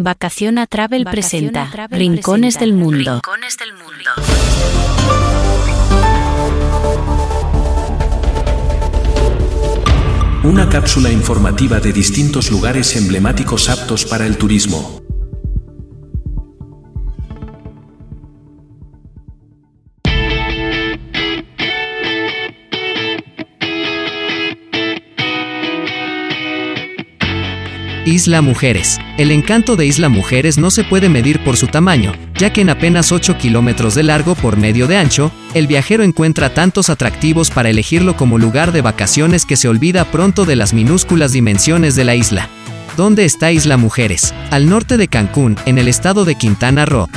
Vacación a Travel presenta Rincones del Mundo. Rincones del Mundo. Una cápsula informativa de distintos lugares emblemáticos aptos para el turismo. Isla Mujeres. El encanto de Isla Mujeres no se puede medir por su tamaño, ya que en apenas 8 kilómetros de largo por medio de ancho, el viajero encuentra tantos atractivos para elegirlo como lugar de vacaciones que se olvida pronto de las minúsculas dimensiones de la isla. ¿Dónde está Isla Mujeres? Al norte de Cancún, en el estado de Quintana Roo.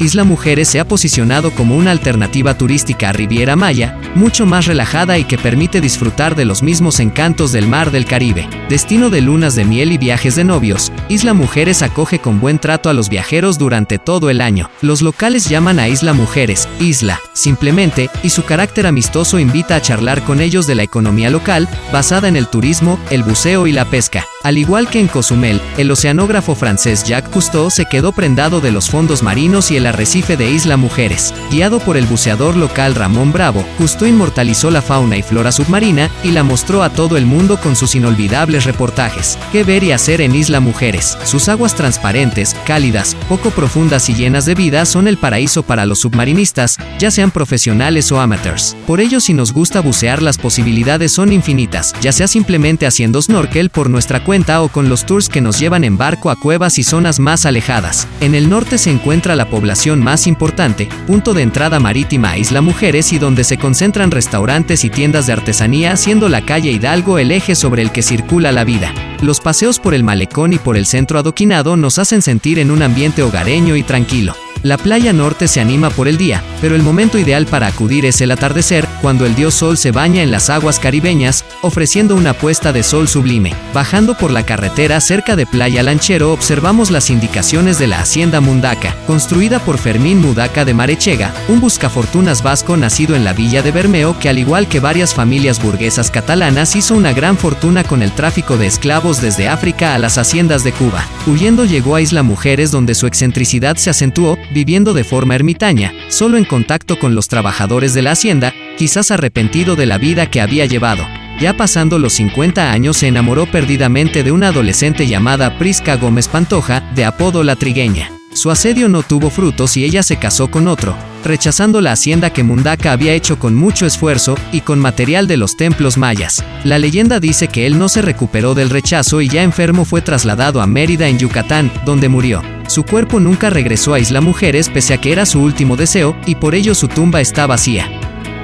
Isla Mujeres se ha posicionado como una alternativa turística a Riviera Maya, mucho más relajada y que permite disfrutar de los mismos encantos del mar del Caribe. Destino de lunas de miel y viajes de novios, Isla Mujeres acoge con buen trato a los viajeros durante todo el año. Los locales llaman a Isla Mujeres, Isla, simplemente, y su carácter amistoso invita a charlar con ellos de la economía local, basada en el turismo, el buceo y la pesca. Al igual que en Cozumel, el oceanógrafo francés Jacques Cousteau se quedó prendado de los fondos marinos y el arrecife de Isla Mujeres. Guiado por el buceador local Ramón Bravo, Cousteau inmortalizó la fauna y flora submarina y la mostró a todo el mundo con sus inolvidables reportajes. ¿Qué ver y hacer en Isla Mujeres? Sus aguas transparentes, cálidas, poco profundas y llenas de vida son el paraíso para los submarinistas, ya sean profesionales o amateurs. Por ello, si nos gusta bucear, las posibilidades son infinitas, ya sea simplemente haciendo snorkel por nuestra cuenta o con los tours que nos llevan en barco a cuevas y zonas más alejadas. En el norte se encuentra la población más importante, punto de entrada marítima a Isla Mujeres y donde se concentran restaurantes y tiendas de artesanía, siendo la calle Hidalgo el eje sobre el que circula la vida. Los paseos por el malecón y por el centro adoquinado nos hacen sentir en un ambiente hogareño y tranquilo. La playa norte se anima por el día, pero el momento ideal para acudir es el atardecer, cuando el dios sol se baña en las aguas caribeñas, ofreciendo una puesta de sol sublime. Bajando por la carretera cerca de Playa Lanchero observamos las indicaciones de la hacienda Mundaca, construida por Fermín Mudaca de Marechega, un buscafortunas vasco nacido en la villa de Bermeo que al igual que varias familias burguesas catalanas hizo una gran fortuna con el tráfico de esclavos desde África a las haciendas de Cuba. Huyendo llegó a Isla Mujeres donde su excentricidad se acentuó, viviendo de forma ermitaña, solo en contacto con los trabajadores de la hacienda, quizás arrepentido de la vida que había llevado. Ya pasando los 50 años se enamoró perdidamente de una adolescente llamada Prisca Gómez Pantoja, de apodo La Trigueña. Su asedio no tuvo frutos y ella se casó con otro, rechazando la hacienda que Mundaca había hecho con mucho esfuerzo y con material de los templos mayas. La leyenda dice que él no se recuperó del rechazo y ya enfermo fue trasladado a Mérida en Yucatán, donde murió. Su cuerpo nunca regresó a Isla Mujeres pese a que era su último deseo, y por ello su tumba está vacía.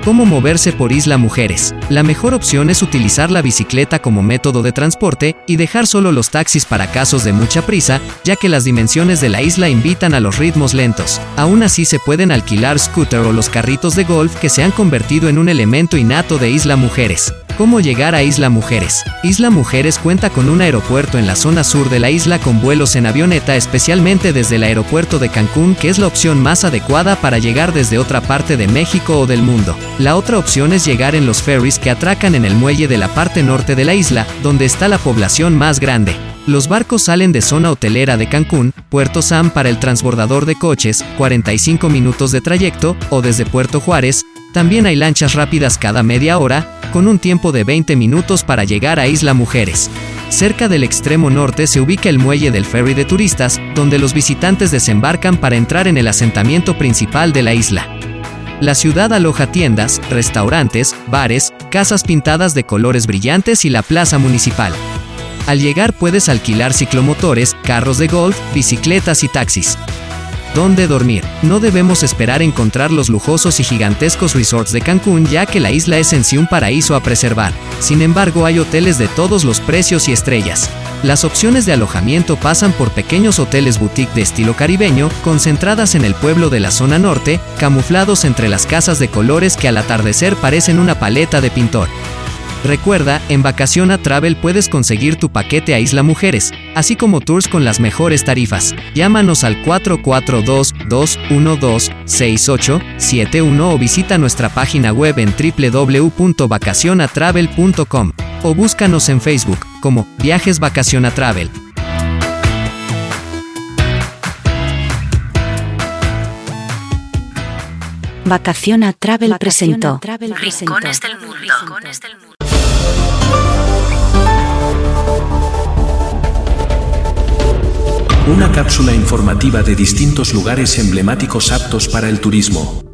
¿Cómo moverse por Isla Mujeres? La mejor opción es utilizar la bicicleta como método de transporte y dejar solo los taxis para casos de mucha prisa, ya que las dimensiones de la isla invitan a los ritmos lentos. Aún así se pueden alquilar scooter o los carritos de golf que se han convertido en un elemento innato de Isla Mujeres. ¿Cómo llegar a Isla Mujeres? Isla Mujeres cuenta con un aeropuerto en la zona sur de la isla con vuelos en avioneta especialmente desde el aeropuerto de Cancún que es la opción más adecuada para llegar desde otra parte de México o del mundo. La otra opción es llegar en los ferries que atracan en el muelle de la parte norte de la isla, donde está la población más grande. Los barcos salen de zona hotelera de Cancún, Puerto Sam para el transbordador de coches, 45 minutos de trayecto, o desde Puerto Juárez, también hay lanchas rápidas cada media hora, con un tiempo de 20 minutos para llegar a Isla Mujeres. Cerca del extremo norte se ubica el muelle del ferry de turistas, donde los visitantes desembarcan para entrar en el asentamiento principal de la isla. La ciudad aloja tiendas, restaurantes, bares, casas pintadas de colores brillantes y la plaza municipal. Al llegar puedes alquilar ciclomotores, carros de golf, bicicletas y taxis. ¿Dónde dormir? No debemos esperar encontrar los lujosos y gigantescos resorts de Cancún ya que la isla es en sí un paraíso a preservar. Sin embargo, hay hoteles de todos los precios y estrellas. Las opciones de alojamiento pasan por pequeños hoteles boutique de estilo caribeño, concentradas en el pueblo de la zona norte, camuflados entre las casas de colores que al atardecer parecen una paleta de pintor. Recuerda, en Vacaciona Travel puedes conseguir tu paquete a Isla Mujeres, así como tours con las mejores tarifas. Llámanos al 442-212-6871 o visita nuestra página web en www.vacacionatravel.com o búscanos en Facebook como Viajes Vacaciona Travel. Vacaciona Travel presentó Travel del mundo. Una cápsula informativa de distintos lugares emblemáticos aptos para el turismo.